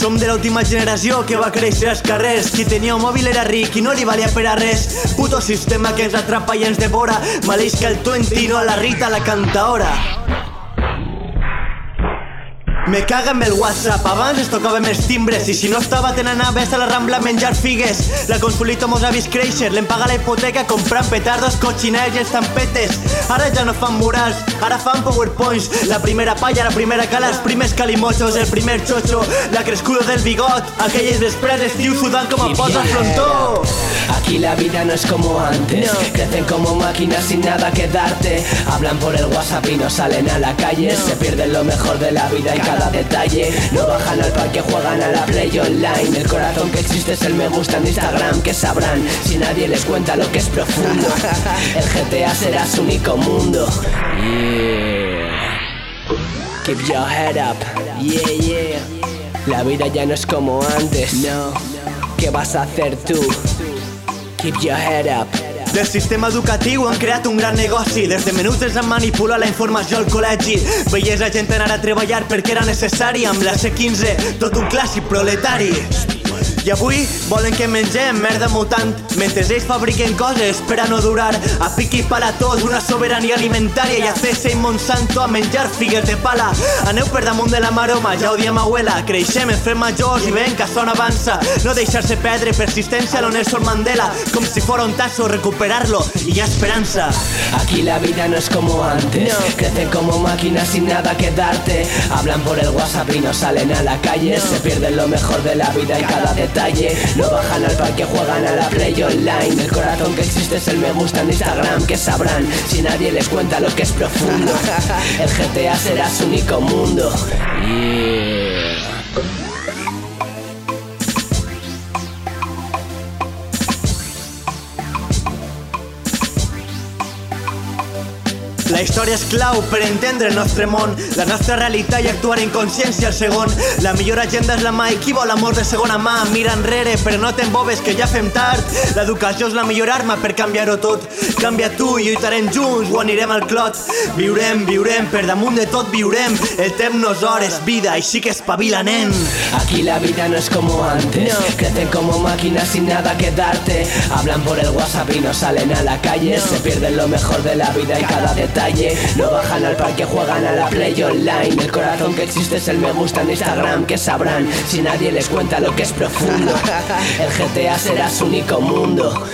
Som de l'última generació que va créixer als carrers. Qui tenia un mòbil era ric i no li valia per a res. Puto sistema que ens atrapa i ens devora. Maleix que el Twenty, no la Rita, la cantaora. Me caga amb el WhatsApp, abans es tocàvem els timbres i si no estava tenen aves a la Rambla a menjar figues. La Consulito mos ha vist créixer, l'hem pagat la hipoteca comprant petardos, cotxiners i estampetes. Ara ja no fan murals, ara fan powerpoints. La primera palla, la primera cala, els primers calimochos, el primer chocho, la crescuda del bigot, aquelles vesprades d'estiu sudant com a pots al frontó. Aquí la vida no es como antes. Crecen como máquinas sin nada que darte. Hablan por el WhatsApp y no salen a la calle. Se pierden lo mejor de la vida y cada detalle. No bajan al parque, juegan a la play online. El corazón que existe es el me gusta en Instagram. Que sabrán si nadie les cuenta lo que es profundo. El GTA será su único mundo. Yeah. Keep your head up. Yeah, yeah. La vida ya no es como antes. No. ¿Qué vas a hacer tú? Keep your head up. Del sistema educatiu han creat un gran negoci. Des de menuts ens han manipulat la informació al col·legi. Veies la gent anar a treballar perquè era necessari. Amb la C15, tot un clàssic proletari. I avui volen que mengem merda mutant mentre ells fabriquen coses per a no durar. A pic i pala tots, una sobirania alimentària i a CC i Monsanto a menjar figues de pala. Aneu per damunt de la maroma, ja ho diem abuela. Creixem, ens fem majors i ven que no avança. No deixar-se perdre, persistència a lo Nelson Mandela. Com si fora un tasso, recuperarlo i hi ha esperança. Aquí la vida no es como antes. Crecen como máquinas sin nada que darte. Hablan por el WhatsApp y no salen a la calle. Se pierden lo mejor de la vida y cada detalle. No bajan al parque, juegan a la play online. El corazón que existe es el me gusta en Instagram. Que sabrán si nadie les cuenta lo que es profundo. El GTA será su único mundo. Yeah. La història és clau per entendre el nostre món, la nostra realitat i actuar en consciència al segon. La millor agenda és la mà i qui vol amor de segona mà mira enrere, però no t'embobes que ja fem tard. L'educació és la millor arma per canviar-ho tot. Canvia tu i lluitarem junts o anirem al clot. Viurem, viurem, per damunt de tot viurem. El temps no és hores, vida, així que espavila, nen. Aquí la vida no es como antes. Crecen como máquinas sin nada que darte. Hablan por el WhatsApp y no salen a la calle. Se pierden lo mejor de la vida y cada detalle. No bajan al parque, juegan a la play online. El corazón que existe es el me gusta en Instagram. Que sabrán si nadie les cuenta lo que es profundo. El GTA será su único mundo.